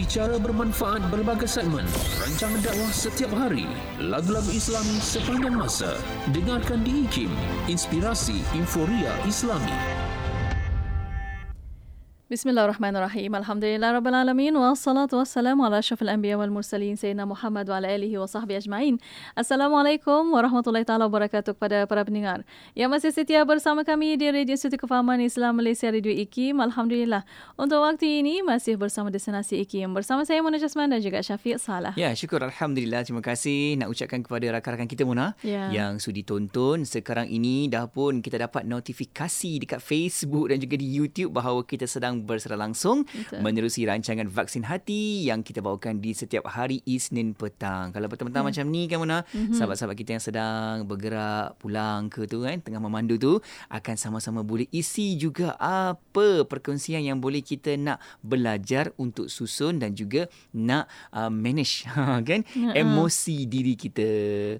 Bicara bermanfaat berbagai segmen. Rancangan dakwah setiap hari. Lagu-lagu Islami sepanjang masa. Dengarkan di IKIM. Inspirasi Inforia Islami. Bismillahirrahmanirrahim. Alhamdulillah Rabbil Alamin. Wassalatu wassalamu ala syafil anbiya wal mursalin Sayyidina Muhammad wa ala alihi wa sahbihi ajma'in. Assalamualaikum warahmatullahi taala wabarakatuh kepada para pendengar. Yang masih setia bersama kami di Radio Suti Kefahaman Islam Malaysia Radio IKIM. Alhamdulillah. Untuk waktu ini masih bersama Destinasi IKIM. Bersama saya Mona Jasman dan juga Syafiq Salah. Ya, syukur. Alhamdulillah. Terima kasih nak ucapkan kepada rakan-rakan kita Mona Ya. yang sudi tonton. Sekarang ini dah pun kita dapat notifikasi dekat Facebook dan juga di YouTube bahawa kita sedang bersara langsung Betul. menerusi rancangan Vaksin Hati yang kita bawakan di setiap hari Isnin petang. Kalau petang-petang Ya. macam ni kan Mona, Mhm. sahabat-sahabat kita yang sedang bergerak pulang ke tu kan, tengah memandu tu akan sama-sama boleh isi juga apa perkongsian yang boleh kita nak belajar untuk susun dan juga nak uh, manage kan Ya. emosi diri kita.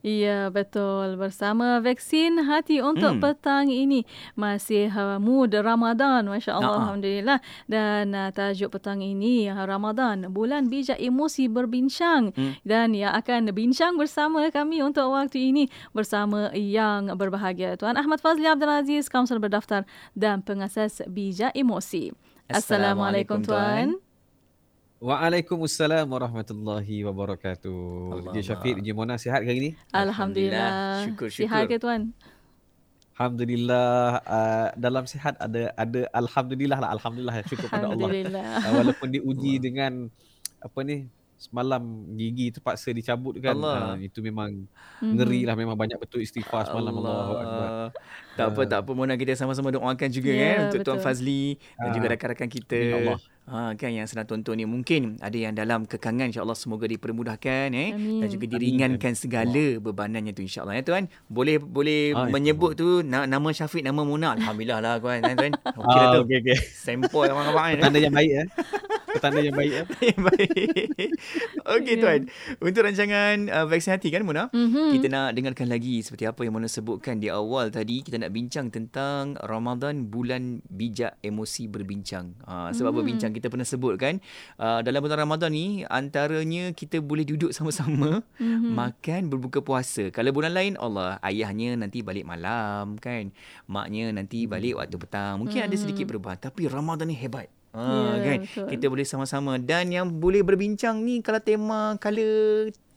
Ya, betul. Bersama vaksin hati untuk Hmm. petang ini. Masih uh, mood Ramadan. Masya Allah. Ha-ha. Alhamdulillah. Dan uh, tajuk petang ini, Ramadan. Bulan bijak emosi berbincang. Hmm. Dan yang akan bincang bersama kami untuk waktu ini. Bersama yang berbahagia. Tuan Ahmad Fazli Abdul Aziz, kaunselor berdaftar dan pengasas bijak emosi. Assalamualaikum, Tuan. Waalaikumsalam warahmatullahi wabarakatuh. Allah DJ Syafiq, DJ Mona sihat hari ini? Alhamdulillah. Syukur, Sihat ke Tuan? Alhamdulillah uh, dalam sihat ada ada alhamdulillah lah alhamdulillah syukur pada Allah. Uh, walaupun diuji dengan apa ni semalam gigi terpaksa dicabut kan Allah. uh, itu memang Mhm. ngeri lah memang banyak betul istighfar semalam Allahu akbar. Tak apa, tak apa Mona kita sama-sama doakan juga Ya, kan untuk Tuan betul. Fazli dan Ah. juga rakan-rakan kita. Amin Allah. Ha, kan yang sedang tonton ni mungkin ada yang dalam kekangan insya-Allah semoga dipermudahkan eh Amin. dan juga Amin. diringankan segala bebanannya tu insya-Allah ya tuan. Boleh boleh Ah, menyebut tu na- nama Syafiq nama Mona. Alhamdulillah lah tuan kan tuan. Okey dah Ah, tu. okey okey. Sempoi abang-abang ni. Petanda yang baik eh. Petanda yang baik eh. Baik. Okey Ya. tuan. Untuk rancangan uh, vaksin hati kan Mona? Mhm. Kita nak dengarkan lagi seperti apa yang Mona sebutkan di awal tadi. Kita nak bincang tentang Ramadan bulan bijak emosi berbincang. Ha, sebab Hmm. berbincang kita pernah sebut kan. Uh, dalam bulan Ramadan ni antaranya kita boleh duduk sama-sama Mhm. makan berbuka puasa. Kalau bulan lain Allah ayahnya nanti balik malam kan. Maknya nanti balik waktu petang. Mungkin ada sedikit perubahan tapi Ramadan ni hebat. Ha, Ya, kan betul. kita boleh sama-sama dan yang boleh berbincang ni kalau tema color ha.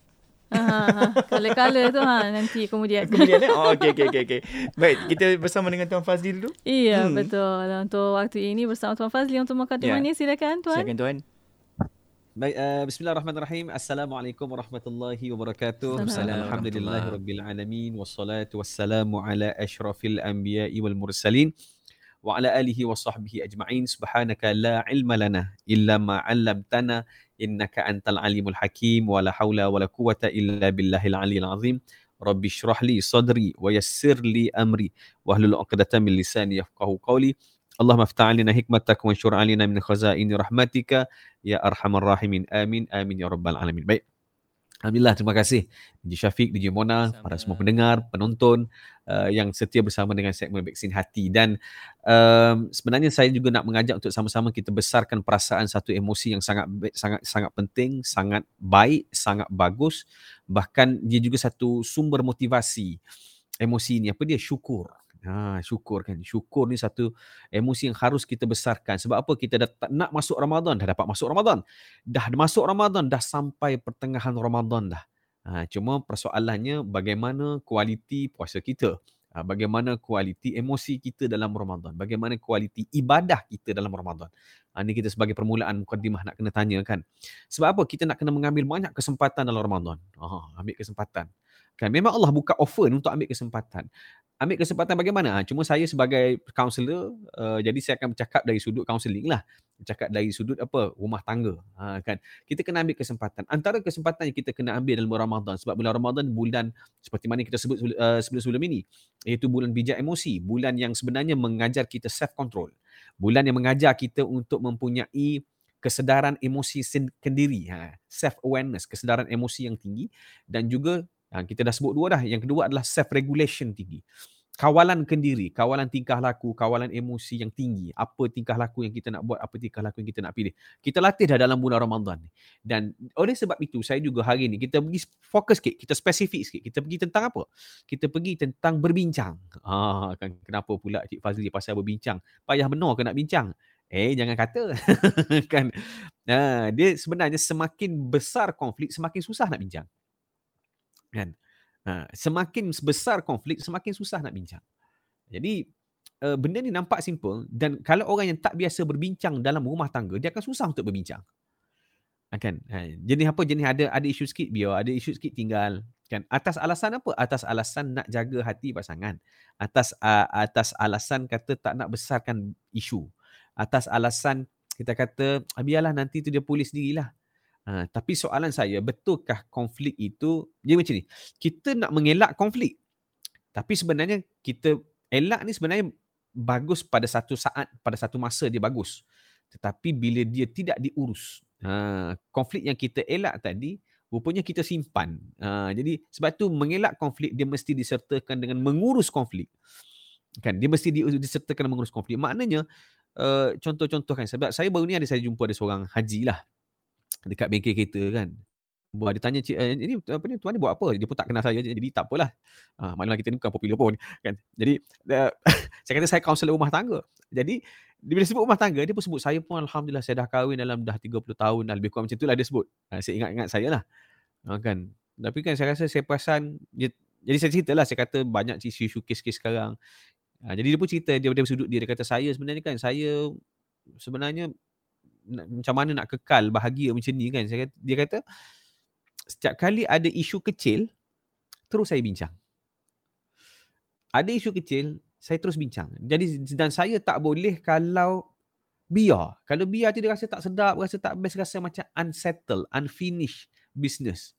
Kala-kala tu ha nanti kemudian. Kemudian eh? Oh, okey, okey, okey. okey. Baik, kita bersama dengan Tuan Fazli dulu. Iya, Hmm. betul. Untuk waktu ini bersama Tuan Fazli untuk mukadimah Ya. ni silakan Tuan. Silakan Tuan. Baik, uh, bismillahirrahmanirrahim. Assalamualaikum warahmatullahi wabarakatuh. Assalamualaikum Alhamdulillahirabbil alamin wassalatu wassalamu ala asyrafil anbiya'i wal mursalin wa ala alihi wa sahbihi ajma'in. Subhanaka la ilma lana illa ma 'allamtana إنك أنت العليم الحكيم ولا حول ولا قوة إلا بالله العلي العظيم. ربي اشرح لي صدري ويسر لي أمري وأهل العقدة من لساني يفقه قولي. اللهم افتح علينا حكمتك وانشر علينا من خزائن رحمتك. يا أرحم الراحمين. آمين. آمين يا رب العالمين. Alhamdulillah terima kasih DJ Syafiq, DJ Mona, Sama. para semua pendengar, penonton uh, yang setia bersama dengan segmen Vaksin Hati dan um, sebenarnya saya juga nak mengajak untuk sama-sama kita besarkan perasaan satu emosi yang sangat sangat sangat penting, sangat baik, sangat bagus bahkan dia juga satu sumber motivasi emosi ni apa dia syukur. Ha, syukur kan. Syukur ni satu emosi yang harus kita besarkan. Sebab apa? Kita dah tak nak masuk Ramadan, dah dapat masuk Ramadan. Dah masuk Ramadan, dah sampai pertengahan Ramadan dah. Ha, cuma persoalannya bagaimana kualiti puasa kita. Ha, bagaimana kualiti emosi kita dalam Ramadan. Bagaimana kualiti ibadah kita dalam Ramadan. Ha, ini kita sebagai permulaan mukadimah nak kena tanya kan. Sebab apa? Kita nak kena mengambil banyak kesempatan dalam Ramadan. Ha, ambil kesempatan. Kan memang Allah buka offer untuk ambil kesempatan. Ambil kesempatan bagaimana? Ha, cuma saya sebagai kaunselor, uh, jadi saya akan bercakap dari sudut kaunseling lah. Bercakap dari sudut apa? Rumah tangga. Ha, kan? Kita kena ambil kesempatan. Antara kesempatan yang kita kena ambil dalam bulan Ramadan. Sebab bulan Ramadan bulan seperti mana kita sebut uh, sebelum-sebelum ini. Iaitu bulan bijak emosi. Bulan yang sebenarnya mengajar kita self-control. Bulan yang mengajar kita untuk mempunyai kesedaran emosi sendiri. Ha, self-awareness, kesedaran emosi yang tinggi. Dan juga Ha, kita dah sebut dua dah. Yang kedua adalah self-regulation tinggi. kawalan kendiri, kawalan tingkah laku, kawalan emosi yang tinggi. Apa tingkah laku yang kita nak buat, apa tingkah laku yang kita nak pilih. Kita latih dah dalam bulan Ramadan ni. Dan oleh sebab itu, saya juga hari ni, kita pergi fokus sikit, kita spesifik sikit. Kita pergi tentang apa? Kita pergi tentang berbincang. Ah, kan, kenapa pula Cik Fazli pasal berbincang? Payah benar ke nak bincang? Eh, jangan kata. kan? Ah, dia sebenarnya semakin besar konflik, semakin susah nak bincang. Kan? Ha, semakin besar konflik, semakin susah nak bincang. Jadi, uh, benda ni nampak simple dan kalau orang yang tak biasa berbincang dalam rumah tangga, dia akan susah untuk berbincang. Ha, kan? Ha, jenis apa? Jenis ada ada isu sikit biar, ada isu sikit tinggal. Kan? Atas alasan apa? Atas alasan nak jaga hati pasangan. Atas uh, atas alasan kata tak nak besarkan isu. Atas alasan kita kata, biarlah nanti tu dia pulih sendirilah. Ha, tapi soalan saya, betulkah konflik itu, dia macam ni, kita nak mengelak konflik. Tapi sebenarnya kita elak ni sebenarnya bagus pada satu saat, pada satu masa dia bagus. Tetapi bila dia tidak diurus, ha, konflik yang kita elak tadi, rupanya kita simpan. Ha, jadi sebab tu mengelak konflik dia mesti disertakan dengan mengurus konflik. Kan, dia mesti disertakan dengan mengurus konflik. Maknanya, uh, contoh-contoh kan, sebab saya baru ni ada saya jumpa ada seorang haji lah dekat bengkel kereta kan. Buat dia tanya cik eh, ini apa ni tuan ni buat apa? Dia pun tak kenal saya jadi tak apalah. Ah maknanya kita ni bukan popular pun kan. Jadi uh, saya kata saya kaunselor rumah tangga. Jadi dia bila sebut rumah tangga dia pun sebut saya pun alhamdulillah saya dah kahwin dalam dah 30 tahun dah lebih kurang macam itulah dia sebut. Ha, saya ingat-ingat saya lah. Ha, kan. Tapi kan saya rasa saya perasan dia, jadi saya ceritalah saya kata banyak isu-isu kes-kes sekarang. Ha, jadi dia pun cerita dia dari sudut dia dia kata saya sebenarnya kan saya sebenarnya macam mana nak kekal bahagia macam ni kan. Saya kata, dia kata setiap kali ada isu kecil terus saya bincang. Ada isu kecil saya terus bincang. Jadi dan saya tak boleh kalau biar. Kalau biar tu dia rasa tak sedap, rasa tak best, rasa macam unsettled, unfinished business.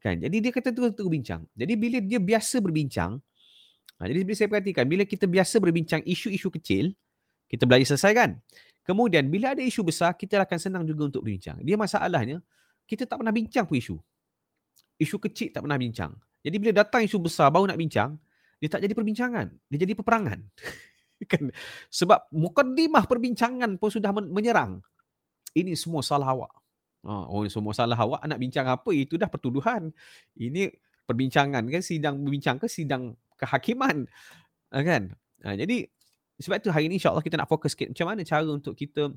Kan? Jadi dia kata terus terus bincang. Jadi bila dia biasa berbincang, ha, jadi bila saya perhatikan, bila kita biasa berbincang isu-isu kecil, kita belajar selesai kan? Kemudian bila ada isu besar, kita akan senang juga untuk berbincang. Dia masalahnya, kita tak pernah bincang pun isu. Isu kecil tak pernah bincang. Jadi bila datang isu besar baru nak bincang, dia tak jadi perbincangan. Dia jadi peperangan. kan? Sebab mukaddimah perbincangan pun sudah menyerang. Ini semua salah awak. Oh, semua salah awak. Nak bincang apa? Itu dah pertuduhan. Ini perbincangan kan? Sidang berbincang ke sidang kehakiman? Kan? Jadi sebab tu hari ni insyaAllah kita nak fokus sikit. Macam mana cara untuk kita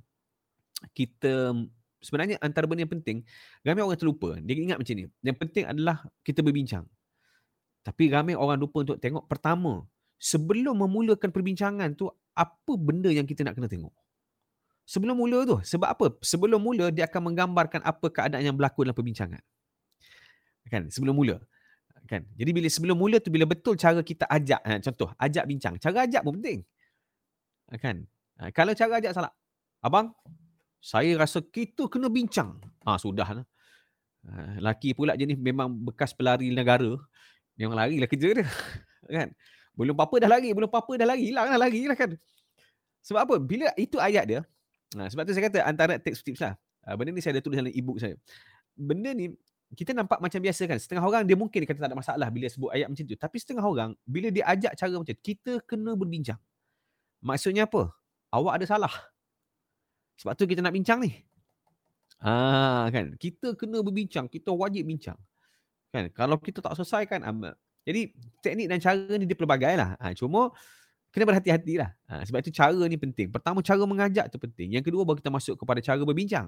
kita sebenarnya antara benda yang penting ramai orang terlupa. Dia ingat macam ni. Yang penting adalah kita berbincang. Tapi ramai orang lupa untuk tengok pertama sebelum memulakan perbincangan tu apa benda yang kita nak kena tengok? Sebelum mula tu. Sebab apa? Sebelum mula dia akan menggambarkan apa keadaan yang berlaku dalam perbincangan. Kan? Sebelum mula. Kan? Jadi bila sebelum mula tu bila betul cara kita ajak ha, contoh ajak bincang. Cara ajak pun penting kan? Ha, kalau cara ajak salah. Abang saya rasa kita kena bincang. Ah ha, sudah lah. Ha, laki pula jenis memang bekas pelari negara. Memang lari lah kerja dia kan? Belum apa-apa dah lari belum apa-apa dah lari. Hilang dah lari lah kan? Sebab apa? Bila itu ayat dia ha, sebab tu saya kata antara tips-tips lah. Ha, benda ni saya ada tulis dalam e-book saya. Benda ni kita nampak macam biasa kan? Setengah orang dia mungkin dia kata tak ada masalah bila sebut ayat macam tu. Tapi setengah orang bila dia ajak cara macam tu kita kena berbincang Maksudnya apa? Awak ada salah. Sebab tu kita nak bincang ni. Ah kan, kita kena berbincang, kita wajib bincang. Kan? Kalau kita tak selesai kan jadi teknik dan cara ni dia pelbagai lah. Ha, cuma kena berhati-hati lah. Ha, sebab itu cara ni penting. Pertama cara mengajak tu penting. Yang kedua baru kita masuk kepada cara berbincang.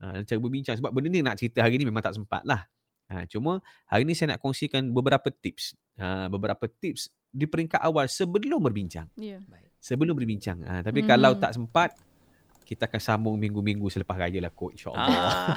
Ha, cara berbincang. Sebab benda ni nak cerita hari ni memang tak sempat lah. Ha, cuma hari ni saya nak kongsikan beberapa tips. Ha, beberapa tips di peringkat awal sebelum berbincang. Ya. Yeah. Sebelum berbincang. Ha, tapi hmm. kalau tak sempat, kita akan sambung minggu-minggu selepas raya lah kot insyaAllah. Ah.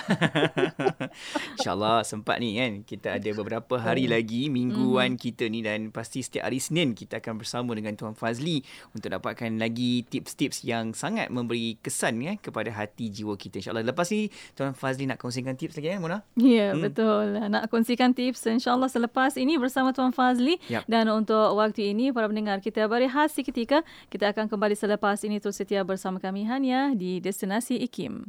InsyaAllah sempat ni kan. Kita ada beberapa hari oh. lagi mingguan mm. kita ni dan pasti setiap hari Senin kita akan bersama dengan Tuan Fazli untuk dapatkan lagi tips-tips yang sangat memberi kesan ya kepada hati jiwa kita insyaAllah. Lepas ni Tuan Fazli nak kongsikan tips lagi kan Mona? Ya yeah, hmm. betul. Nak kongsikan tips insyaAllah selepas ini bersama Tuan Fazli. Yep. Dan untuk waktu ini para pendengar kita berehat seketika. Kita akan kembali selepas ini terus setia bersama kami hanya دي ديستناسي إكيم.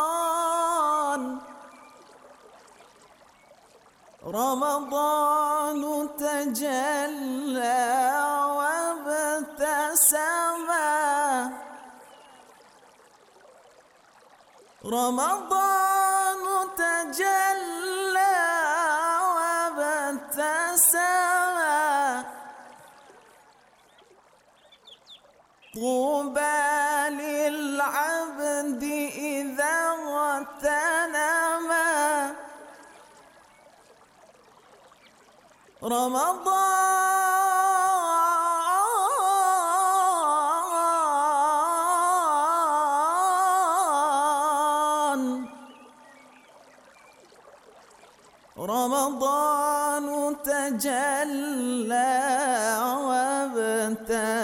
رمضان رمضان تجلى وابتسم رمضان طوبى للعبد إذا اغتنم. رمضان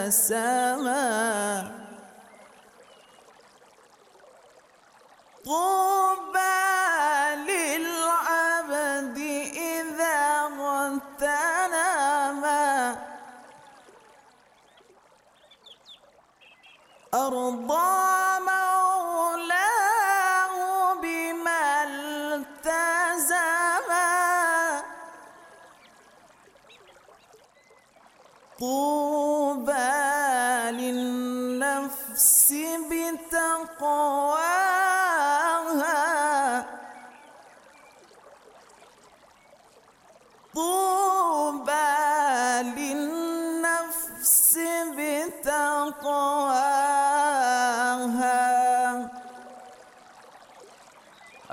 السماء طوبى للعبد إذا غتنم أرضاً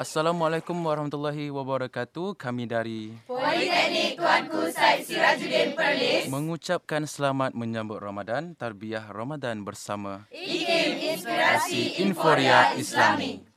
Assalamualaikum warahmatullahi wabarakatuh. Kami dari Politeknik Tuanku Said Sirajuddin Perlis. mengucapkan selamat menyambut Ramadan, tarbiyah Ramadan bersama IKIM Inspirasi Inforia Islami.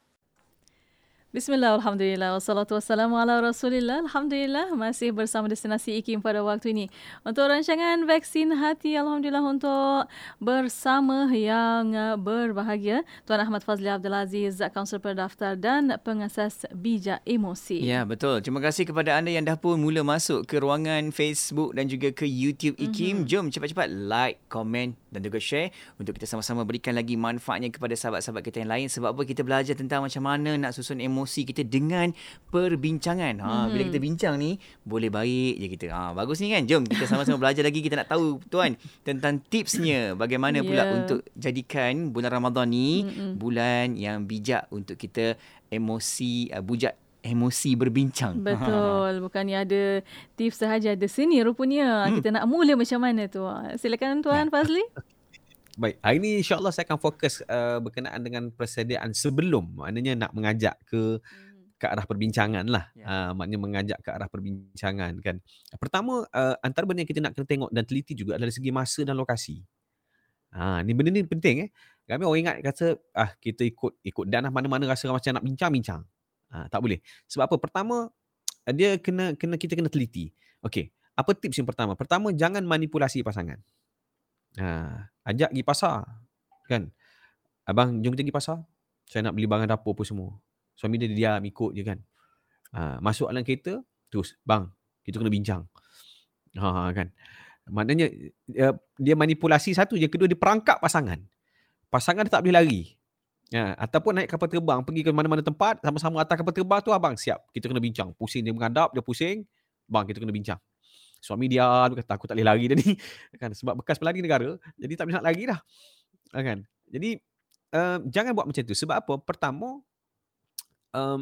Bismillah, Alhamdulillah, wassalatu wassalamu ala rasulillah. Alhamdulillah, masih bersama Destinasi IKIM pada waktu ini. Untuk rancangan vaksin hati, Alhamdulillah untuk bersama yang berbahagia, Tuan Ahmad Fazli Abdul Aziz, Kaunselor Perdaftar dan Pengasas Bijak Emosi. Ya, betul. Terima kasih kepada anda yang dah pun mula masuk ke ruangan Facebook dan juga ke YouTube IKIM. Mm-hmm. Jom cepat-cepat like, komen dan juga share untuk kita sama-sama berikan lagi manfaatnya kepada sahabat-sahabat kita yang lain. Sebab apa kita belajar tentang macam mana nak susun emosi kita dengan perbincangan. Ha, mm-hmm. Bila kita bincang ni, boleh baik je kita. Ha, bagus ni kan? Jom kita sama-sama belajar lagi. Kita nak tahu, Tuan, tentang tipsnya. Bagaimana pula Ya. untuk jadikan bulan Ramadan ni Mm-mm. bulan yang bijak untuk kita emosi, uh, bujak emosi berbincang. Betul. Bukannya ada tips sahaja. Ada seni rupanya. Hmm. Kita nak mula macam mana tu. Silakan Tuan Fazli. Baik, hari ini insyaAllah saya akan fokus uh, berkenaan dengan persediaan sebelum. Maknanya nak mengajak ke ke arah perbincangan lah. Ya. Yeah. Uh, maknanya mengajak ke arah perbincangan kan. Pertama, uh, antara benda yang kita nak kena tengok dan teliti juga adalah dari segi masa dan lokasi. Ha, ni benda ni penting eh. Kami orang ingat kata ah kita ikut ikut dan lah mana-mana rasa macam nak bincang-bincang. Ha, tak boleh. Sebab apa? Pertama dia kena kena kita kena teliti. Okey, apa tips yang pertama? Pertama jangan manipulasi pasangan. Ha, ajak pergi pasar. Kan? Abang jom kita pergi pasar. Saya nak beli barang dapur apa semua. Suami dia diam ikut je kan. Ha, masuk dalam kereta, terus bang, kita kena bincang. Ha kan. Maknanya uh, dia manipulasi satu je, kedua dia perangkap pasangan. Pasangan dia tak boleh lari. Ha, ataupun naik kapal terbang pergi ke mana-mana tempat sama-sama atas kapal terbang tu abang siap kita kena bincang. Pusing dia mengadap dia pusing bang kita kena bincang. Suami dia dia kata aku tak boleh lari ni kan sebab bekas pelari negara jadi tak boleh nak lari dah. Ha, kan? Jadi um, jangan buat macam tu. Sebab apa? Pertama um,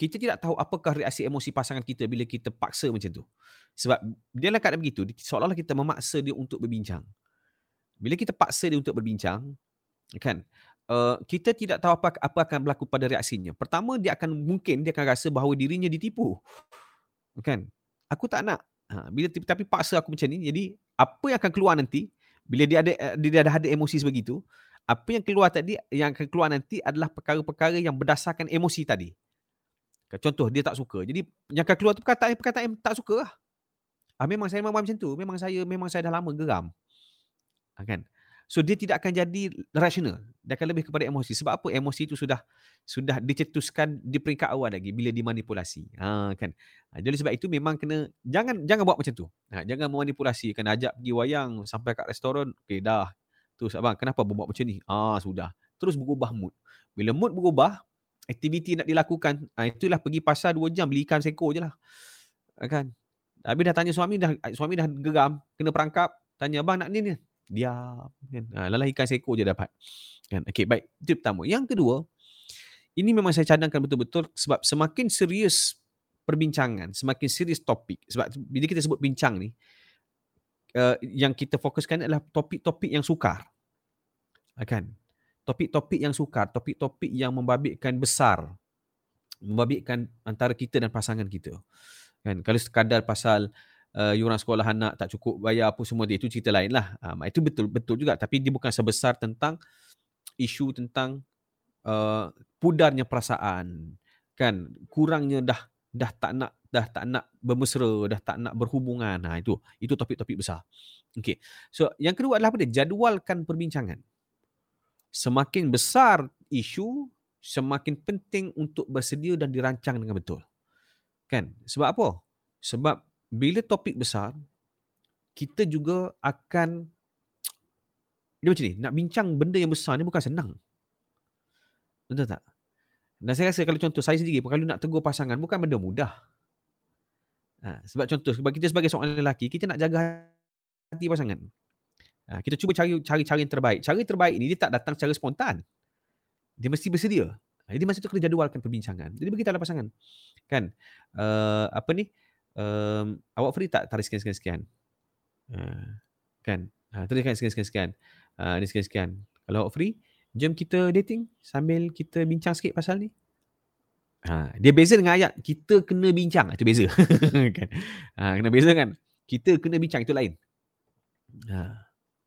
kita tidak tahu apakah reaksi emosi pasangan kita bila kita paksa macam tu. Sebab dia dalam keadaan begitu. Seolah-olah kita memaksa dia untuk berbincang. Bila kita paksa dia untuk berbincang kan uh, kita tidak tahu apa apa akan berlaku pada reaksinya. Pertama dia akan mungkin dia akan rasa bahawa dirinya ditipu. Kan? Aku tak nak. Ha, bila tapi paksa aku macam ni jadi apa yang akan keluar nanti bila dia ada eh, dia ada ada emosi sebegitu apa yang keluar tadi yang akan keluar nanti adalah perkara-perkara yang berdasarkan emosi tadi. Contoh dia tak suka. Jadi yang akan keluar tu perkataan-perkataan yang tak suka lah. Ah, memang saya memang macam tu. Memang saya memang saya dah lama geram. Ah, kan so dia tidak akan jadi rasional dia akan lebih kepada emosi. Sebab apa? Emosi itu sudah sudah dicetuskan di peringkat awal lagi bila dimanipulasi. Ha kan? Ha, jadi sebab itu memang kena jangan jangan buat macam tu. Ha, jangan memanipulasi. Kan ajak pergi wayang sampai kat restoran okey dah. Terus abang kenapa buat macam ni? Ah sudah. Terus berubah mood. Bila mood berubah aktiviti nak dilakukan ha, itulah pergi pasar 2 jam beli ikan seko je lah. Ha, kan? Habis dah tanya suami, dah suami dah geram, kena perangkap. Tanya, abang nak ni ni. Diam. Kan? Ha, lalai ikan seekor je dapat. Kan? Okay, baik. Itu pertama. Yang kedua, ini memang saya cadangkan betul-betul sebab semakin serius perbincangan, semakin serius topik. Sebab bila kita sebut bincang ni, uh, yang kita fokuskan adalah topik-topik yang sukar. Ha, kan? Topik-topik yang sukar, topik-topik yang membabitkan besar. Membabitkan antara kita dan pasangan kita. Kan? Kalau sekadar pasal uh, yuran sekolah anak tak cukup bayar apa semua dia itu cerita lain lah. Uh, itu betul betul juga. Tapi dia bukan sebesar tentang isu tentang uh, pudarnya perasaan. Kan kurangnya dah dah tak nak dah tak nak bermesra dah tak nak berhubungan. Nah itu itu topik-topik besar. Okey. So yang kedua adalah apa dia? Jadualkan perbincangan. Semakin besar isu semakin penting untuk bersedia dan dirancang dengan betul. Kan? Sebab apa? Sebab bila topik besar kita juga akan dia macam ni nak bincang benda yang besar ni bukan senang betul tak dan saya rasa kalau contoh saya sendiri kalau nak tegur pasangan bukan benda mudah. Ha, sebab contoh sebab kita sebagai seorang lelaki kita nak jaga hati pasangan. Ha, kita cuba cari cari cara yang terbaik. Cara terbaik ni dia tak datang secara spontan. Dia mesti bersedia. Ha, jadi masa tu kena jadualkan perbincangan. Jadi beritahulah pasangan. Kan? Uh, apa ni? Um, awak free tak tarik sekian-sekian? Uh, kan? Ha, tarik sekian-sekian. Uh, ni sekian-sekian. Kalau awak free, jom kita dating sambil kita bincang sikit pasal ni. Ha, dia beza dengan ayat kita kena bincang. Itu beza. Kan? Ha, kena beza kan? Kita kena bincang itu lain. Ha,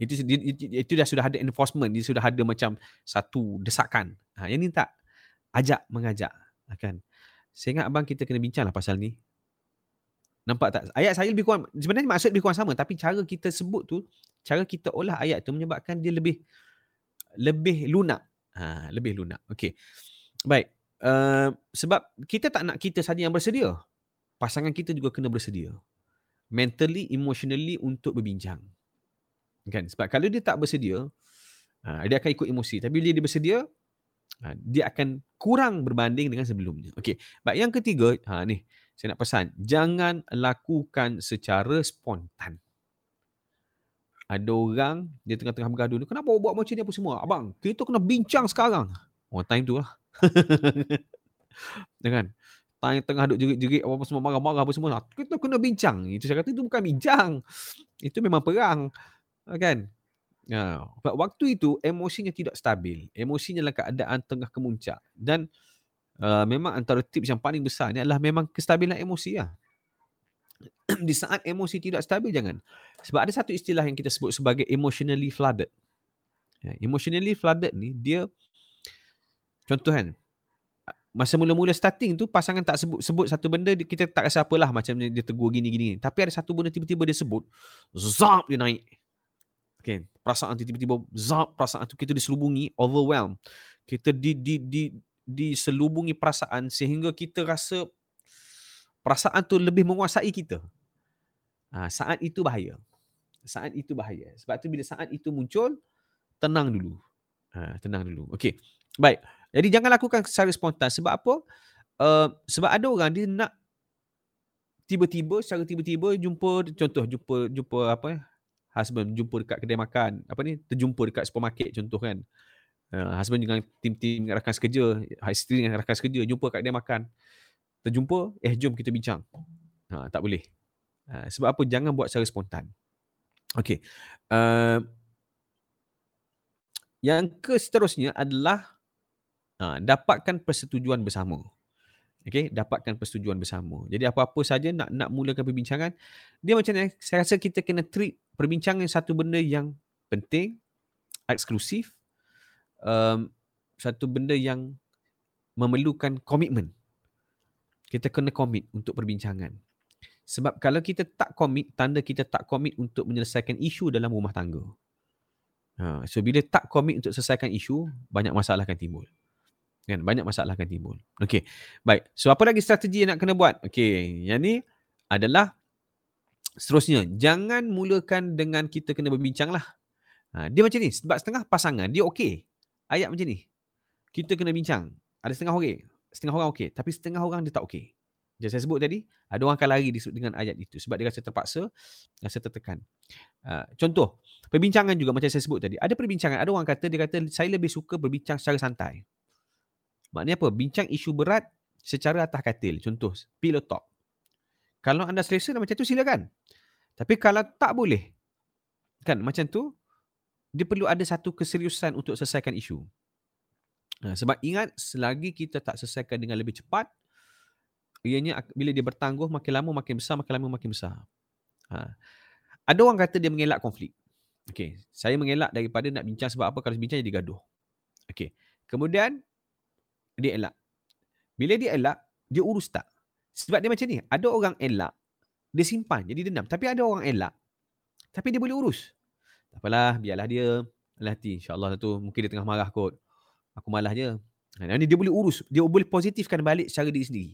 itu, itu itu dah sudah ada enforcement dia sudah ada macam satu desakan. Ha, yang ni tak. Ajak mengajak. Ha, kan? Saya ingat abang kita kena bincang lah pasal ni nampak tak ayat saya lebih kurang sebenarnya maksud lebih kurang sama tapi cara kita sebut tu cara kita olah ayat tu menyebabkan dia lebih lebih lunak. Ha, lebih lunak. Okey. Baik. Uh, sebab kita tak nak kita saja yang bersedia. Pasangan kita juga kena bersedia. Mentally, emotionally untuk berbincang. Kan? Sebab kalau dia tak bersedia, uh, dia akan ikut emosi. Tapi bila dia bersedia, uh, dia akan kurang berbanding dengan sebelumnya. Okey. Baik, yang ketiga, ha, ni saya nak pesan. Jangan lakukan secara spontan. Ada orang dia tengah-tengah bergaduh ni kenapa buat macam ni? apa semua. Abang kita kena bincang sekarang. Oh time tu lah. Kan? Time tengah duk jerit-jerit apa semua marah-marah apa semua kita kena bincang. Itu saya kata itu bukan bincang. Itu memang perang. Kan? Ya, waktu itu emosinya tidak stabil. Emosinya dalam keadaan tengah kemuncak. Dan uh, memang antara tips yang paling besar ni adalah memang kestabilan emosi lah. di saat emosi tidak stabil jangan. Sebab ada satu istilah yang kita sebut sebagai emotionally flooded. Ya, emotionally flooded ni dia contoh kan masa mula-mula starting tu pasangan tak sebut sebut satu benda kita tak rasa apalah macam dia tegur gini gini tapi ada satu benda tiba-tiba dia sebut zap dia naik okay. perasaan tu tiba-tiba zap perasaan tu kita diselubungi overwhelm kita di di di diselubungi perasaan sehingga kita rasa perasaan tu lebih menguasai kita. Ha, saat itu bahaya. Saat itu bahaya. Sebab tu bila saat itu muncul, tenang dulu. Ha, tenang dulu. Okey. Baik. Jadi jangan lakukan secara spontan. Sebab apa? Uh, sebab ada orang dia nak tiba-tiba, secara tiba-tiba jumpa, contoh jumpa jumpa apa ya? Husband jumpa dekat kedai makan. Apa ni? Terjumpa dekat supermarket contoh kan. Uh, husband dengan tim-tim rakan sekerja, isteri dengan rakan sekerja jumpa kat kedai makan terjumpa, eh jom kita bincang. Ha, tak boleh. Ha, sebab apa? Jangan buat secara spontan. Okey. Uh, yang ke seterusnya adalah uh, dapatkan persetujuan bersama. Okey, dapatkan persetujuan bersama. Jadi apa-apa saja nak nak mulakan perbincangan, dia macam ni, saya rasa kita kena treat perbincangan satu benda yang penting, eksklusif, um, satu benda yang memerlukan komitmen kita kena komit untuk perbincangan. Sebab kalau kita tak komit, tanda kita tak komit untuk menyelesaikan isu dalam rumah tangga. Ha, so bila tak komit untuk selesaikan isu, banyak masalah akan timbul. Kan? Banyak masalah akan timbul. Okey. Baik. So apa lagi strategi yang nak kena buat? Okey. Yang ni adalah seterusnya. Jangan mulakan dengan kita kena berbincang lah. Ha, dia macam ni. Sebab setengah pasangan, dia okey. Ayat macam ni. Kita kena bincang. Ada setengah okey setengah orang okey tapi setengah orang dia tak okey Macam saya sebut tadi, ada orang akan lari dengan ayat itu sebab dia rasa terpaksa, rasa tertekan. Uh, contoh, perbincangan juga macam saya sebut tadi. Ada perbincangan, ada orang kata, dia kata, saya lebih suka berbincang secara santai. Maknanya apa? Bincang isu berat secara atas katil. Contoh, pillow talk. Kalau anda selesa macam tu, silakan. Tapi kalau tak boleh, kan macam tu, dia perlu ada satu keseriusan untuk selesaikan isu. Uh, sebab ingat, selagi kita tak selesaikan dengan lebih cepat, ianya bila dia bertangguh makin lama makin besar makin lama makin besar. Ha. Ada orang kata dia mengelak konflik. Okey, saya mengelak daripada nak bincang sebab apa kalau bincang jadi gaduh. Okey. Kemudian dia elak. Bila dia elak, dia urus tak? Sebab dia macam ni, ada orang elak, dia simpan jadi dendam. Tapi ada orang elak, tapi dia boleh urus. Tak apalah, biarlah dia. Hati, insyaAllah tu mungkin dia tengah marah kot. Aku malah je. Ha, dia boleh urus, dia boleh positifkan balik secara diri sendiri.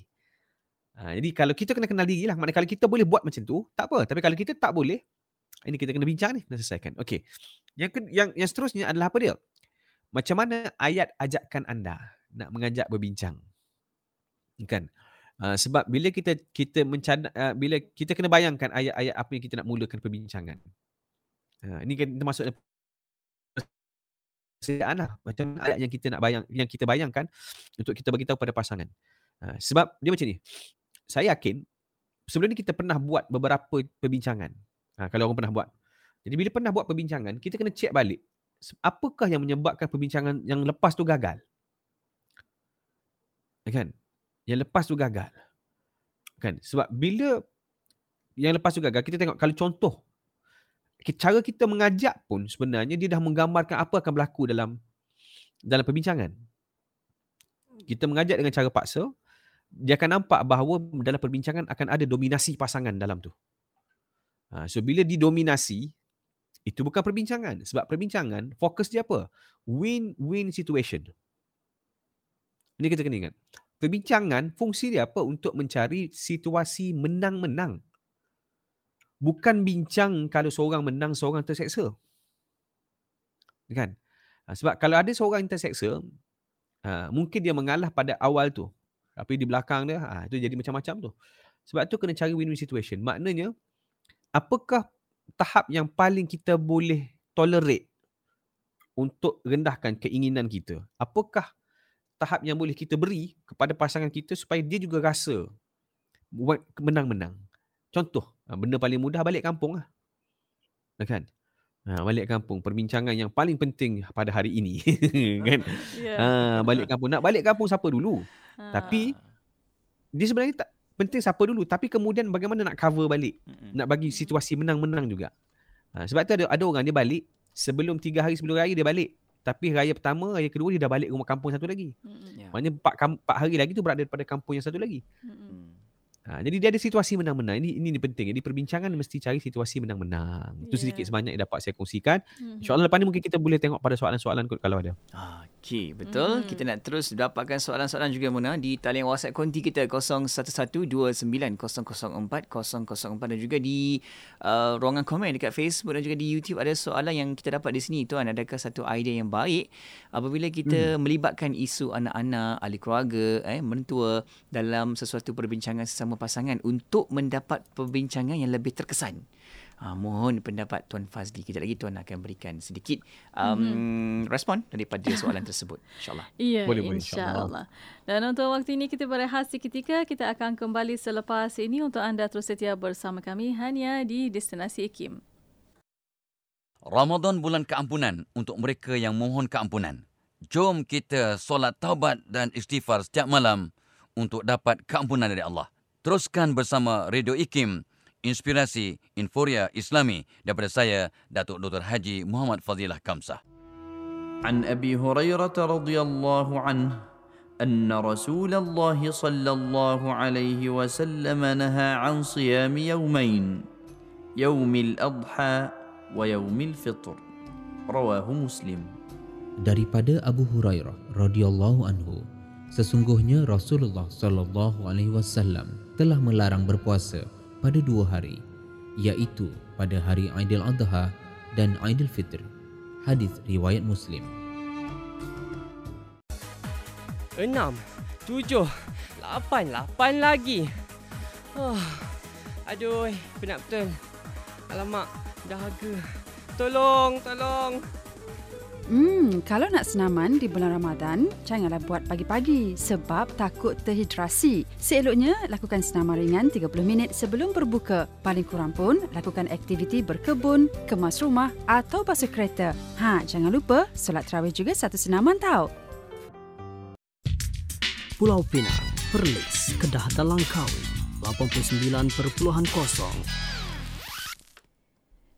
Ha, jadi kalau kita kena kenal diri lah. Maknanya kalau kita boleh buat macam tu, tak apa. Tapi kalau kita tak boleh, ini kita kena bincang ni, kena selesaikan. Okey. Yang, yang yang seterusnya adalah apa dia? Macam mana ayat ajakkan anda nak mengajak berbincang? Kan? Uh, sebab bila kita kita mencana, uh, bila kita kena bayangkan ayat-ayat apa yang kita nak mulakan perbincangan. Uh, ini kan termasuk persediaan lah. Macam ayat yang kita nak bayang yang kita bayangkan untuk kita bagi tahu pada pasangan. Uh, sebab dia macam ni saya yakin sebelum ni kita pernah buat beberapa perbincangan. Ha, kalau orang pernah buat. Jadi bila pernah buat perbincangan, kita kena check balik. Apakah yang menyebabkan perbincangan yang lepas tu gagal? Kan? Yang lepas tu gagal. Kan? Sebab bila yang lepas tu gagal, kita tengok kalau contoh cara kita mengajak pun sebenarnya dia dah menggambarkan apa akan berlaku dalam dalam perbincangan. Kita mengajak dengan cara paksa, dia akan nampak bahawa dalam perbincangan akan ada dominasi pasangan dalam tu. Ha, so bila didominasi, itu bukan perbincangan. Sebab perbincangan, fokus dia apa? Win-win situation. Ini kita kena ingat. Perbincangan, fungsi dia apa? Untuk mencari situasi menang-menang. Bukan bincang kalau seorang menang, seorang terseksa. Kan? Ha, sebab kalau ada seorang terseksa, ha, mungkin dia mengalah pada awal tu. Tapi di belakang dia, ah itu jadi macam-macam tu. Sebab tu kena cari win-win situation. Maknanya, apakah tahap yang paling kita boleh tolerate untuk rendahkan keinginan kita? Apakah tahap yang boleh kita beri kepada pasangan kita supaya dia juga rasa menang-menang? Contoh, ah, benda paling mudah balik kampung lah. Kan? Ha, balik kampung, perbincangan yang paling penting pada hari ini. kan? Ya. Ha, balik kampung. Nak balik kampung siapa dulu? Ha. Tapi dia sebenarnya tak penting siapa dulu tapi kemudian bagaimana nak cover balik Mm-mm. nak bagi situasi menang-menang juga. Ha, sebab tu ada ada orang dia balik sebelum tiga hari sebelum raya dia balik. Tapi raya pertama, raya kedua dia dah balik rumah kampung satu lagi. Mm-mm. Ya. Maknanya empat, empat hari lagi tu berada pada kampung yang satu lagi. Mm-mm. Ha, jadi dia ada situasi menang-menang. Ini ini, ini penting. Jadi perbincangan mesti cari situasi menang-menang. Itu Ya. sedikit sebanyak yang dapat saya kongsikan. Mhm. InsyaAllah lepas ni mungkin kita boleh tengok pada soalan-soalan kot kalau ada. Ah, Okey, betul. Hmm. Kita nak terus dapatkan soalan-soalan juga Mona di talian WhatsApp konti kita 01129004 dan juga di uh, ruangan komen dekat Facebook dan juga di YouTube ada soalan yang kita dapat di sini tuan adakah satu idea yang baik apabila kita hmm. melibatkan isu anak-anak, ahli keluarga, eh mentua dalam sesuatu perbincangan sesama pasangan untuk mendapat perbincangan yang lebih terkesan. Ha, mohon pendapat Tuan Fazli. Kejap lagi Tuan akan berikan sedikit um, mm-hmm. respon daripada soalan tersebut. InsyaAllah. Ya, Boleh, boleh, insyaAllah. Dan untuk waktu ini kita berehat seketika. Kita akan kembali selepas ini untuk anda terus setia bersama kami hanya di Destinasi Ikim. Ramadan bulan keampunan untuk mereka yang mohon keampunan. Jom kita solat taubat dan istighfar setiap malam untuk dapat keampunan dari Allah. Teruskan bersama Radio Ikim, inspirasi Inforia Islami daripada saya, Datuk Dr. Haji Muhammad Fadilah Kamsah. عن ابي هريره رضي الله عنه ان رسول الله صلى الله عليه وسلم نهى عن صيام يومين يوم الاضحى ويوم الفطر رواه مسلم daripada Abu Hurairah radhiyallahu anhu sesungguhnya Rasulullah sallallahu alaihi wasallam telah melarang berpuasa pada dua hari iaitu pada hari Aidil Adha dan Aidil Fitr hadis riwayat Muslim Enam, tujuh, lapan, lapan lagi. Oh, aduh, penat betul. Alamak, dahaga. Tolong, tolong. Hmm, kalau nak senaman di bulan Ramadan, janganlah buat pagi-pagi sebab takut terhidrasi. Seeloknya, lakukan senaman ringan 30 minit sebelum berbuka. Paling kurang pun, lakukan aktiviti berkebun, kemas rumah atau basuh kereta. Ha, jangan lupa, solat terawih juga satu senaman tau. Pulau Pinang, Perlis, Kedah dan Langkawi. 89.0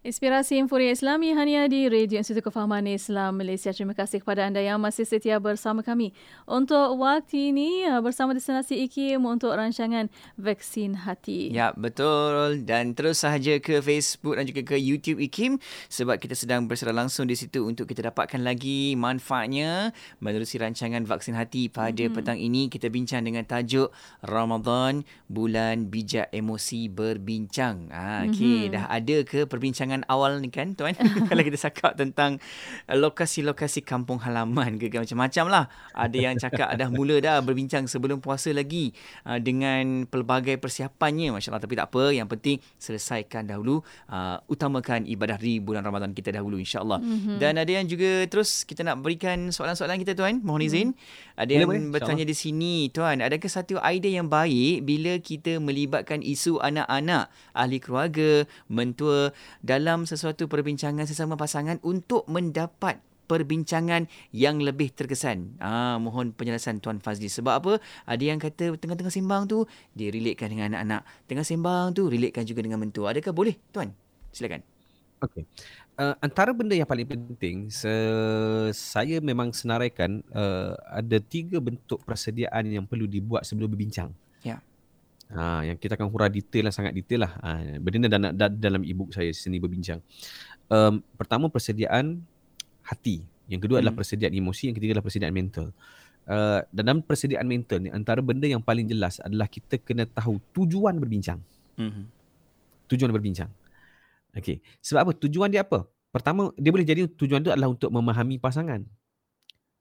Inspirasi Infuria Islami hanya di Radio Institut Kefahaman Islam Malaysia. Terima kasih kepada anda yang masih setia bersama kami. Untuk waktu ini uh, bersama destinasi IKIM untuk rancangan Vaksin Hati. Ya, betul. Dan terus sahaja ke Facebook dan juga ke YouTube IKIM sebab kita sedang bersara langsung di situ untuk kita dapatkan lagi manfaatnya menerusi rancangan Vaksin Hati pada hmm. petang ini. Kita bincang dengan tajuk Ramadan Bulan Bijak Emosi Berbincang. Ah, okay. Hmm. Dah ada ke perbincangan perbincangan awal ni kan tuan? Kalau kita cakap tentang uh, lokasi-lokasi kampung halaman ke macam-macam lah. Ada yang cakap dah mula dah berbincang sebelum puasa lagi uh, dengan pelbagai persiapannya. Masya tapi tak apa. Yang penting selesaikan dahulu uh, utamakan ibadah di bulan Ramadan kita dahulu insyaAllah mm-hmm. dan ada yang juga terus kita nak berikan soalan-soalan kita tuan? Mohon izin. Mm. ada yang boleh, bertanya di sini tuan adakah satu idea yang baik bila kita melibatkan isu anak-anak ahli keluarga mentua dalam dalam sesuatu perbincangan sesama pasangan untuk mendapat perbincangan yang lebih terkesan. Ah, mohon penjelasan Tuan Fazli. Sebab apa? Ada yang kata tengah-tengah sembang tu, dia relatekan dengan anak-anak. Tengah sembang tu, relatekan juga dengan mentua. Adakah boleh, Tuan? Silakan. Okey. Uh, antara benda yang paling penting, se- saya memang senaraikan uh, ada tiga bentuk persediaan yang perlu dibuat sebelum berbincang. Ha, yang kita akan hurah detail lah, sangat detail lah. Ha, benda ni dalam, dalam e-book saya seni berbincang. Um, pertama persediaan hati. Yang kedua hmm. adalah persediaan emosi. Yang ketiga adalah persediaan mental. Uh, dalam persediaan mental ni antara benda yang paling jelas adalah kita kena tahu tujuan berbincang. Hmm. Tujuan berbincang. Okay. Sebab apa? Tujuan dia apa? Pertama, dia boleh jadi tujuan tu adalah untuk memahami pasangan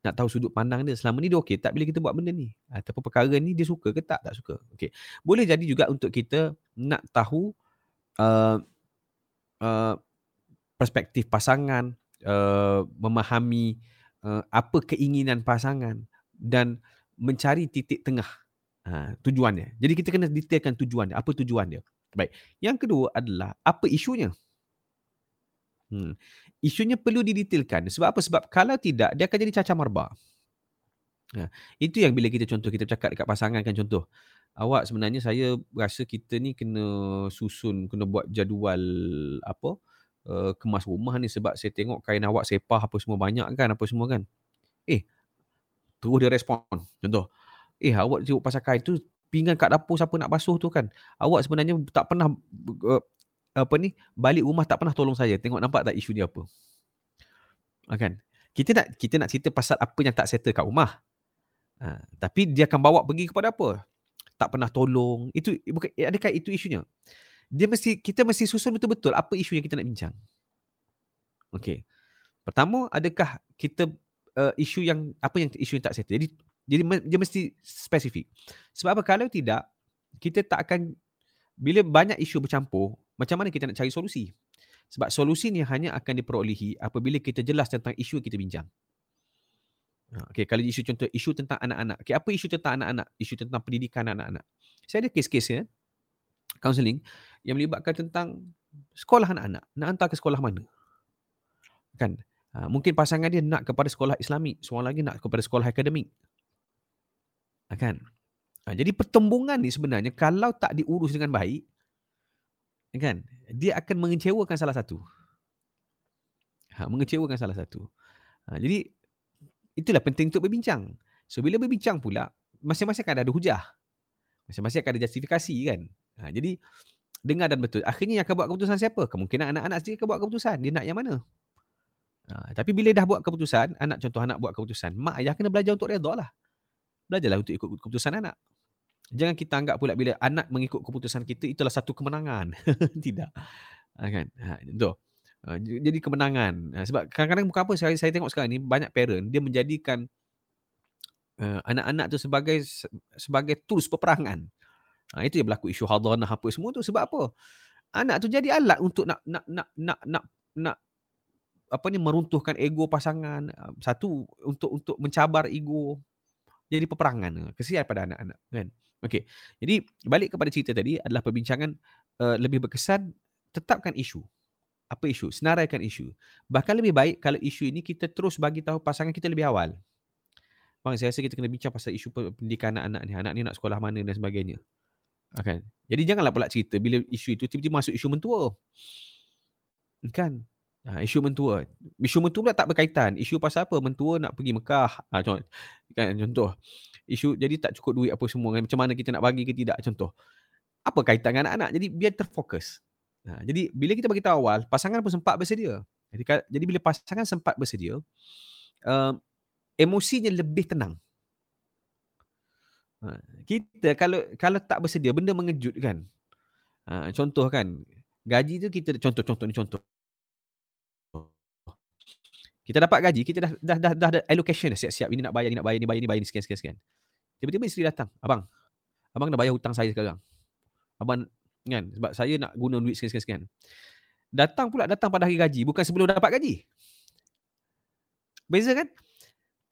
nak tahu sudut pandang dia selama ni dia okey tak bila kita buat benda ni. Ataupun perkara ni dia suka ke tak tak suka. Okey. Boleh jadi juga untuk kita nak tahu uh, uh, perspektif pasangan uh, memahami uh, apa keinginan pasangan dan mencari titik tengah. Uh, tujuannya jadi kita kena detailkan tujuan dia. Apa tujuan dia? Baik. Yang kedua adalah apa isunya Hmm isunya perlu didetailkan. Sebab apa? Sebab kalau tidak, dia akan jadi cacar marba. Ha, itu yang bila kita contoh, kita cakap dekat pasangan kan contoh. Awak sebenarnya saya rasa kita ni kena susun, kena buat jadual apa, uh, kemas rumah ni sebab saya tengok kain awak sepah apa semua banyak kan, apa semua kan. Eh, terus dia respon. Contoh, eh awak tengok pasal kain tu, pinggan kat dapur siapa nak basuh tu kan. Awak sebenarnya tak pernah uh, apa ni balik rumah tak pernah tolong saya. Tengok nampak tak isu dia apa? Ha, kan? Kita nak kita nak cerita pasal apa yang tak settle kat rumah. Ha, tapi dia akan bawa pergi kepada apa? Tak pernah tolong. Itu bukan eh, adakah itu isunya? Dia mesti kita mesti susun betul-betul apa isu yang kita nak bincang. Okey. Pertama adakah kita uh, isu yang apa yang isu yang tak settle? Jadi jadi dia mesti spesifik. Sebab apa? Kalau tidak kita tak akan bila banyak isu bercampur macam mana kita nak cari solusi? Sebab solusi ni hanya akan diperolehi apabila kita jelas tentang isu yang kita bincang. Ha, okay, kalau isu contoh, isu tentang anak-anak. Okay, apa isu tentang anak-anak? Isu tentang pendidikan anak-anak. Saya ada kes-kes ya, counselling yang melibatkan tentang sekolah anak-anak. Nak hantar ke sekolah mana? Kan? Ha, mungkin pasangan dia nak kepada sekolah Islamik. Seorang lagi nak kepada sekolah akademik. Ha, kan? Jadi pertembungan ni sebenarnya kalau tak diurus dengan baik, kan? Dia akan mengecewakan salah satu. Ha, mengecewakan salah satu. Ha, jadi itulah penting untuk berbincang. So bila berbincang pula masing-masing akan ada hujah. Masing-masing akan ada justifikasi kan? Ha, jadi dengar dan betul. Akhirnya yang akan buat keputusan siapa? Kemungkinan anak-anak sendiri akan buat keputusan. Dia nak yang mana? Ha, tapi bila dah buat keputusan anak contoh anak buat keputusan mak ayah kena belajar untuk redha lah. Belajarlah untuk ikut keputusan anak jangan kita anggap pula bila anak mengikut keputusan kita itulah satu kemenangan. Tidak. Ha, kan? Ha, itu. Ha, jadi kemenangan. Ha, sebab kadang-kadang bukan apa saya, saya tengok sekarang ni banyak parent dia menjadikan uh, anak-anak tu sebagai sebagai tools peperangan. Ha, itu yang berlaku isu hadanah apa semua tu sebab apa? Anak tu jadi alat untuk nak nak nak nak nak nak apa ni meruntuhkan ego pasangan. Ah, Satu untuk untuk mencabar ego. Jadi peperangan. Kesian pada anak-anak kan. Okey. Jadi balik kepada cerita tadi adalah perbincangan uh, lebih berkesan tetapkan isu. Apa isu? Senaraikan isu. Bahkan lebih baik kalau isu ini kita terus bagi tahu pasangan kita lebih awal. Bang, saya rasa kita kena bincang pasal isu pendidikan anak-anak ni. Anak ni nak sekolah mana dan sebagainya. Kan? Jadi janganlah pula cerita bila isu itu tiba-tiba masuk isu mentua. Kan? Ha, isu mentua. Isu mentua pula tak berkaitan. Isu pasal apa? Mentua nak pergi Mekah. Ha, contoh. Kan, contoh. Isu jadi tak cukup duit apa semua. Kan? Macam mana kita nak bagi ke tidak? Contoh. Apa kaitan dengan anak-anak? Jadi biar terfokus. Ha, jadi bila kita bagi tahu awal, pasangan pun sempat bersedia. Jadi, jadi bila pasangan sempat bersedia, uh, emosinya lebih tenang. Ha, kita kalau kalau tak bersedia benda mengejutkan. Ha, contoh kan gaji tu kita contoh contoh ni contoh. Kita dapat gaji, kita dah dah dah, dah ada allocation dah siap-siap ini nak bayar, ini nak bayar, ini bayar, ini bayar, ini sekian sekian sekian. Tiba-tiba isteri datang, "Abang, abang dah bayar hutang saya sekarang." Abang kan sebab saya nak guna duit sekian sekian sekian. Datang pula datang pada hari gaji, bukan sebelum dapat gaji. Beza kan?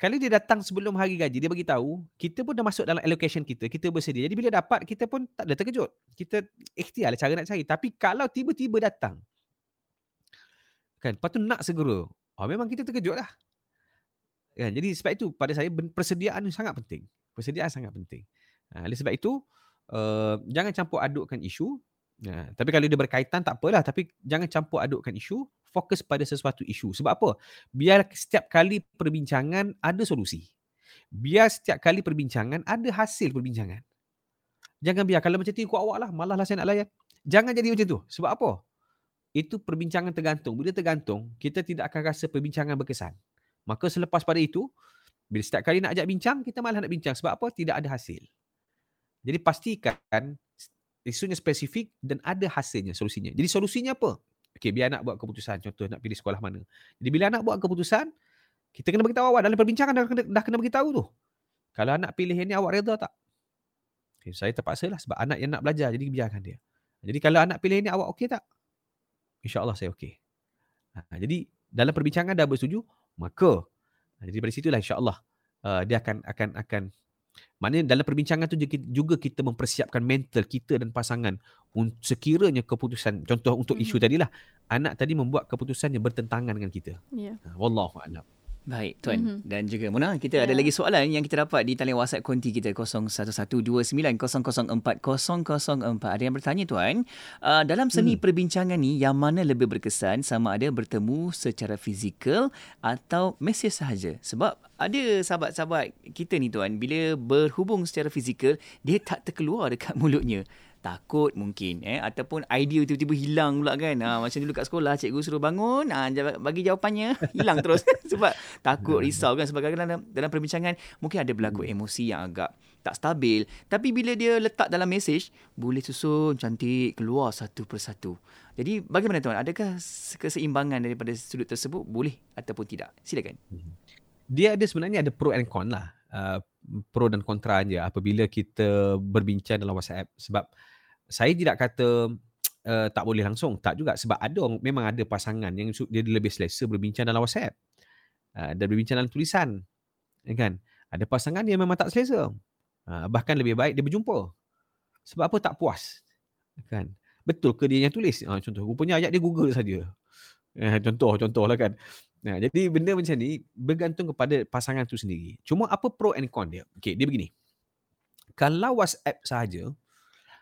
Kalau dia datang sebelum hari gaji, dia bagi tahu, kita pun dah masuk dalam allocation kita, kita bersedia. Jadi bila dapat, kita pun tak ada terkejut. Kita ikhtiar cara nak cari. Tapi kalau tiba-tiba datang, kan, lepas tu nak segera, oh, memang kita terkejut lah. Kan, jadi sebab itu pada saya persediaan sangat penting. Persediaan sangat penting. Ha, oleh sebab itu, uh, jangan campur adukkan isu. Ha, tapi kalau dia berkaitan tak apalah. Tapi jangan campur adukkan isu fokus pada sesuatu isu. Sebab apa? Biar setiap kali perbincangan ada solusi. Biar setiap kali perbincangan ada hasil perbincangan. Jangan biar kalau macam tu ikut awak lah. Malah lah saya nak layan. Jangan jadi macam tu. Sebab apa? Itu perbincangan tergantung. Bila tergantung, kita tidak akan rasa perbincangan berkesan. Maka selepas pada itu, bila setiap kali nak ajak bincang, kita malah nak bincang. Sebab apa? Tidak ada hasil. Jadi pastikan isunya spesifik dan ada hasilnya, solusinya. Jadi solusinya apa? Okey, biar anak buat keputusan. Contoh nak pilih sekolah mana. Jadi bila anak buat keputusan, kita kena beritahu awak dalam perbincangan dah kena, dah kena beritahu tu. Kalau anak pilih yang ni awak reda tak? Okay, saya terpaksa lah sebab anak yang nak belajar. Jadi biarkan dia. Jadi kalau anak pilih yang ni awak okey tak? InsyaAllah saya okey. Ha, jadi dalam perbincangan dah bersetuju, maka jadi dari situlah insyaAllah uh, dia akan akan akan Maknanya dalam perbincangan tu juga kita mempersiapkan mental kita dan pasangan sekiranya keputusan contoh untuk isu mm-hmm. tadilah anak tadi membuat keputusan yang bertentangan dengan kita. Ya. Yeah. Wallahu a'lam. Baik tuan mm-hmm. dan juga Mona kita yeah. ada lagi soalan yang kita dapat di talian WhatsApp konti kita 0112900404 ada yang bertanya tuan uh, dalam seni hmm. perbincangan ni yang mana lebih berkesan sama ada bertemu secara fizikal atau mesej sahaja sebab ada sahabat-sahabat kita ni tuan bila berhubung secara fizikal dia tak terkeluar dekat mulutnya takut mungkin eh. Ataupun idea tiba-tiba hilang pula kan. Ha, macam dulu kat sekolah cikgu suruh bangun ha, bagi jawapannya hilang terus. Sebab takut risau kan. Sebab kadang-kadang dalam, dalam perbincangan mungkin ada berlaku hmm. emosi yang agak tak stabil. Tapi bila dia letak dalam mesej boleh susun cantik keluar satu persatu. Jadi bagaimana tuan? Adakah keseimbangan daripada sudut tersebut? Boleh ataupun tidak? Silakan. Hmm. dia ada sebenarnya ada pro and con lah. Uh, pro dan kontra je apabila kita berbincang dalam WhatsApp. Sebab saya tidak kata uh, tak boleh langsung. Tak juga. Sebab ada memang ada pasangan yang dia lebih selesa berbincang dalam WhatsApp. Uh, dan berbincang dalam tulisan. Ya kan? Ada pasangan yang memang tak selesa. Uh, bahkan lebih baik dia berjumpa. Sebab apa? Tak puas. Ya kan? Betul ke dia yang tulis? Uh, contoh rupanya ayat dia Google saja. Uh, contoh contohlah kan? Nah, jadi benda macam ni bergantung kepada pasangan tu sendiri. Cuma apa pro and con dia? Okey, dia begini. Kalau WhatsApp saja,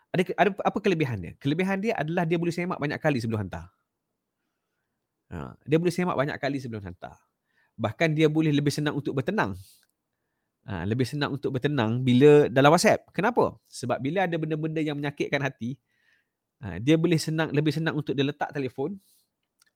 ada ada apa kelebihan dia? Kelebihan dia adalah dia boleh semak banyak kali sebelum hantar. Ha, dia boleh semak banyak kali sebelum hantar. Bahkan dia boleh lebih senang untuk bertenang. Ha, lebih senang untuk bertenang bila dalam WhatsApp. Kenapa? Sebab bila ada benda-benda yang menyakitkan hati, ha, dia boleh senang lebih senang untuk dia letak telefon,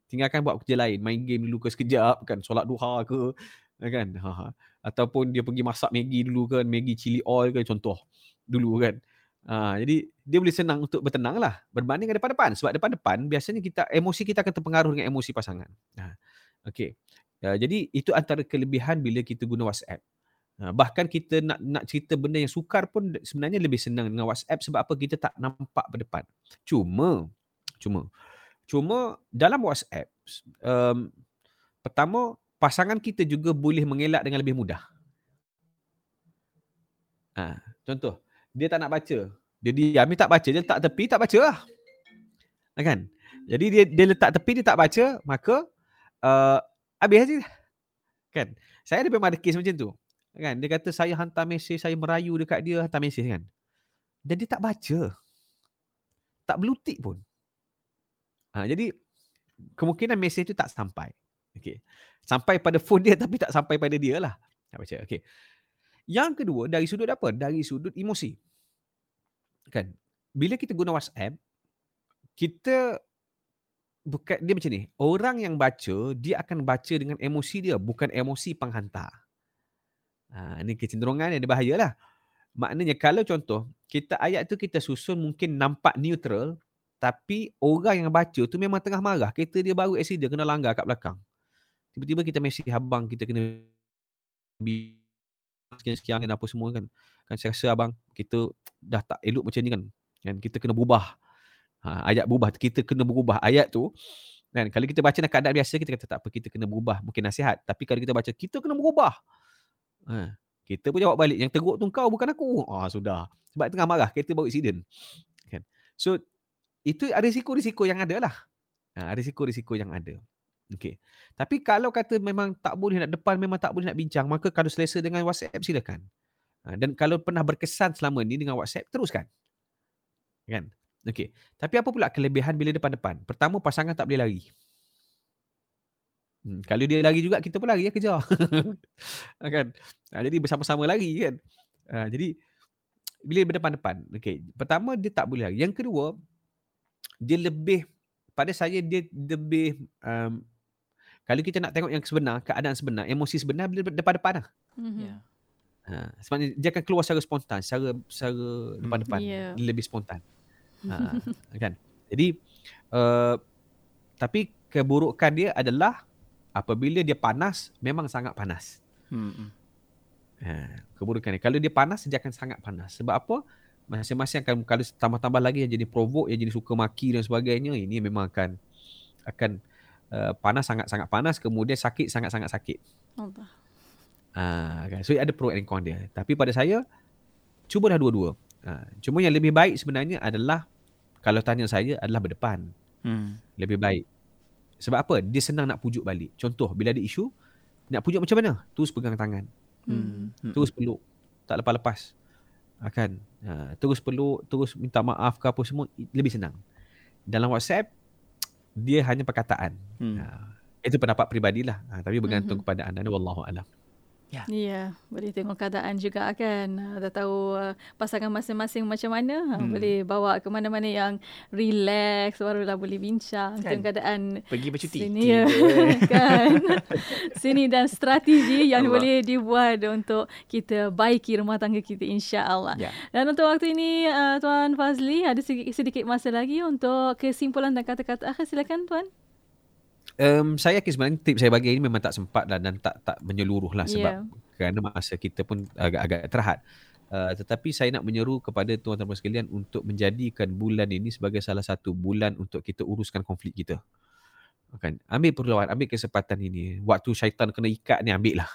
tinggalkan buat kerja lain, main game dulu ke sekejap kan, solat duha ke kan. Ha, ha. Ataupun dia pergi masak Maggi dulu kan, Maggi chili oil ke contoh dulu kan. Ha, jadi dia boleh senang untuk bertenang lah berbanding dengan depan-depan. Sebab depan-depan biasanya kita emosi kita akan terpengaruh dengan emosi pasangan. Ha, okay. Uh, jadi itu antara kelebihan bila kita guna WhatsApp. Ha, bahkan kita nak nak cerita benda yang sukar pun sebenarnya lebih senang dengan WhatsApp sebab apa kita tak nampak berdepan. Cuma cuma cuma dalam WhatsApp um, pertama pasangan kita juga boleh mengelak dengan lebih mudah. Ha, contoh, dia tak nak baca. Dia diam, dia tak baca, dia letak tepi, tak baca lah. Kan? Jadi dia dia letak tepi, dia tak baca, maka uh, habis saja. Kan? Saya ada memang ada kes macam tu. Kan? Dia kata saya hantar mesej, saya merayu dekat dia hantar mesej kan. Dan dia tak baca. Tak belutik pun. Ha, jadi kemungkinan mesej tu tak sampai. Okay. Sampai pada phone dia tapi tak sampai pada dia lah. Tak baca. Okay. Yang kedua dari sudut apa? Dari sudut emosi. Kan? Bila kita guna WhatsApp, kita bukan dia macam ni. Orang yang baca, dia akan baca dengan emosi dia, bukan emosi penghantar. Ha, ini kecenderungan yang berbahaya lah. Maknanya kalau contoh, kita ayat tu kita susun mungkin nampak neutral, tapi orang yang baca tu memang tengah marah. Kereta dia baru accident, kena langgar kat belakang. Tiba-tiba kita mesej abang, kita kena sekian-sekian dan apa semua kan. Kan saya rasa abang, kita dah tak elok macam ni kan. Kan kita kena berubah. Ha, ayat berubah, kita kena berubah ayat tu. Kan kalau kita baca dalam keadaan biasa, kita kata tak apa, kita kena berubah. Mungkin nasihat. Tapi kalau kita baca, kita kena berubah. Ha, kita pun jawab balik, yang teruk tu kau bukan aku. Ah sudah. Sebab tengah marah, kereta bawa insiden. Kan? So itu ada risiko-risiko yang ada lah. Ha, ada risiko-risiko yang ada. Okay. Tapi kalau kata memang tak boleh nak depan, memang tak boleh nak bincang, maka kalau selesa dengan WhatsApp silakan. Ha, dan kalau pernah berkesan selama ni dengan WhatsApp, teruskan. Kan? Okay. Tapi apa pula kelebihan bila depan-depan? Pertama, pasangan tak boleh lari. Hmm, kalau dia lari juga kita pun lari ya kejar. kan? Ha, jadi bersama-sama lari kan. Ha, jadi bila berdepan-depan. Okey, pertama dia tak boleh lari. Yang kedua dia lebih pada saya dia lebih um, kalau kita nak tengok yang sebenar, keadaan sebenar, emosi sebenar bila depan-depan lah. Mm-hmm. Yeah. Ha, sebabnya dia akan keluar secara spontan, secara secara depan-depan. Yeah. Lebih spontan. Ha, kan? Jadi uh, tapi keburukan dia adalah apabila dia panas memang sangat panas. Hmm. Ha, keburukan dia. Kalau dia panas dia akan sangat panas. Sebab apa? Masing-masing akan kalau tambah-tambah lagi yang jadi provoke, yang jadi suka maki dan sebagainya, ini memang akan akan uh, panas sangat-sangat panas, kemudian sakit sangat-sangat sakit. Allah. Ha, kan? So ada pro and con dia. Tapi pada saya cubalah dua-dua. Ha, cuma yang lebih baik sebenarnya adalah kalau tanya saya adalah berdepan. Hmm. Lebih baik. Sebab apa? Dia senang nak pujuk balik. Contoh, bila ada isu, nak pujuk macam mana? Terus pegang tangan. Hmm. Terus peluk. Tak lepas-lepas. Akan. Ha, terus peluk, terus minta maaf ke apa semua, lebih senang. Dalam WhatsApp, dia hanya perkataan. Hmm. Ha, itu pendapat pribadilah. Ha, tapi bergantung hmm. kepada anda. Wallahu'alam. Ya. Yeah, boleh tengok keadaan juga kan. Dah tahu uh, pasangan masing-masing macam mana. Ha, hmm. Boleh bawa ke mana-mana yang relax barulah boleh bincang kan. tentang keadaan pergi bercuti. Sini ya. kan. sini dan strategi yang Allah. boleh dibuat untuk kita baiki rumah tangga kita insya-Allah. Yeah. Dan untuk waktu ini uh, tuan Fazli ada sedikit masa lagi untuk kesimpulan dan kata-kata akhir silakan tuan. Um, saya yakin sebenarnya tip saya bagi ini memang tak sempat lah dan tak tak menyeluruh lah sebab yeah. kerana masa kita pun agak-agak terhad. Uh, tetapi saya nak menyeru kepada tuan-tuan sekalian untuk menjadikan bulan ini sebagai salah satu bulan untuk kita uruskan konflik kita. Kan? Ambil perlawan, ambil kesempatan ini. Waktu syaitan kena ikat ni ambil lah.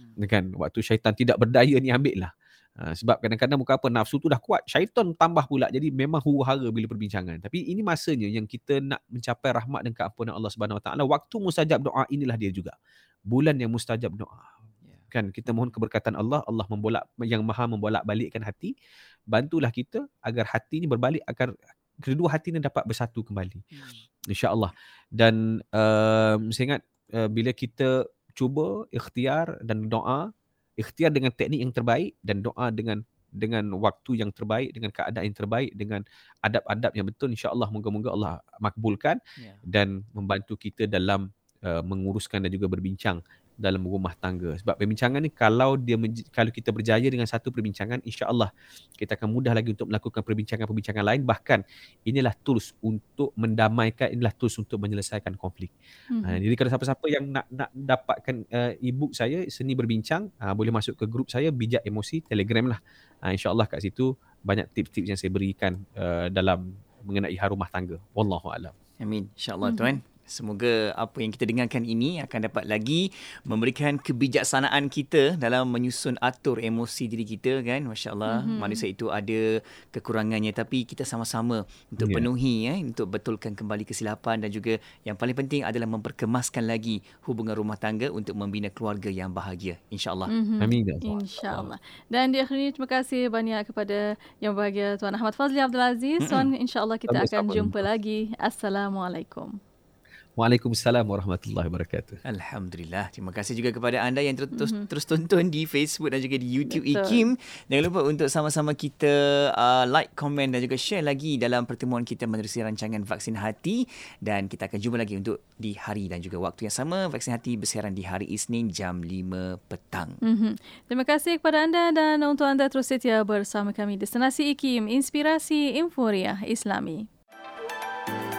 Hmm. Kan? Waktu syaitan tidak berdaya ni ambil lah. Ha, sebab kadang-kadang muka apa nafsu tu dah kuat, syaitan tambah pula. Jadi memang huru-hara bila perbincangan. Tapi ini masanya yang kita nak mencapai rahmat dan keampunan Allah Subhanahu Wa Taala. Waktu mustajab doa inilah dia juga. Bulan yang mustajab doa. Ya. Kan kita mohon keberkatan Allah, Allah membolak yang Maha membolak-balikkan hati. Bantulah kita agar hati ini berbalik agar kedua hati ini dapat bersatu kembali. Hmm. Insya-Allah. Dan um, saya ingat uh, bila kita cuba ikhtiar dan doa ikhtiar dengan teknik yang terbaik dan doa dengan dengan waktu yang terbaik dengan keadaan yang terbaik dengan adab-adab yang betul insya-Allah moga-moga Allah makbulkan yeah. dan membantu kita dalam uh, menguruskan dan juga berbincang dalam rumah tangga. Sebab perbincangan ni kalau dia kalau kita berjaya dengan satu perbincangan, insya-Allah kita akan mudah lagi untuk melakukan perbincangan-perbincangan lain bahkan inilah tools untuk mendamaikan, inilah tools untuk menyelesaikan konflik. Mhm. Ha, jadi kalau siapa-siapa yang nak nak dapatkan uh, e-book saya seni berbincang, uh, boleh masuk ke grup saya bijak emosi Telegram lah. Uh, insya-Allah kat situ banyak tips-tips yang saya berikan uh, dalam mengenai hal rumah tangga. Wallahu alam. Amin. InsyaAllah Mhm. tuan. Semoga apa yang kita dengarkan ini akan dapat lagi memberikan kebijaksanaan kita dalam menyusun atur emosi diri kita kan. Masya Allah. Mhm. Manusia itu ada kekurangannya tapi kita sama-sama untuk Ya. penuhi eh, untuk betulkan kembali kesilapan dan juga yang paling penting adalah memperkemaskan lagi hubungan rumah tangga untuk membina keluarga yang bahagia. InsyaAllah. Mhm. Amin ya Allah. InsyaAllah. Dan di akhir ini terima kasih banyak kepada yang berbahagia Tuan Ahmad Fazli Abdul Aziz. Tuan insyaAllah kita akan Sama-sama. jumpa lagi. Assalamualaikum. Waalaikumsalam warahmatullahi wabarakatuh. Alhamdulillah. Terima kasih juga kepada anda yang terus Mhm. terus tonton di Facebook dan juga di YouTube Betul. IKIM. Jangan lupa untuk sama-sama kita uh, like, komen dan juga share lagi dalam pertemuan kita menerusi rancangan Vaksin Hati dan kita akan jumpa lagi untuk di hari dan juga waktu yang sama Vaksin Hati bersiaran di hari Isnin jam 5 petang. Mhm. Terima kasih kepada anda dan untuk anda terus setia bersama kami Destinasi IKIM, Inspirasi Inforia Islami.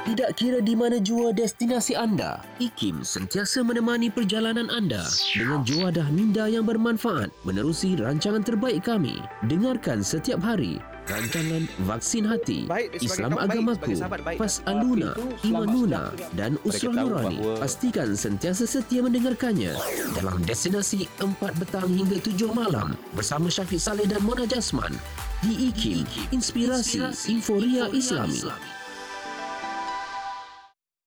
Tidak kira di mana jua destinasi anda, IKIM sentiasa menemani perjalanan anda dengan juadah minda yang bermanfaat menerusi rancangan terbaik kami. Dengarkan setiap hari rancangan Vaksin Hati, Baik, Islam baik, Agamaku, baik Pas dan Aluna, Imanuna dan Usrah tahu Nurani. Pastikan sentiasa setia mendengarkannya dalam destinasi 4 petang hingga 7 malam bersama Syafiq Saleh dan Mona Jasman di IKIM, Inspirasi Inforia Islami.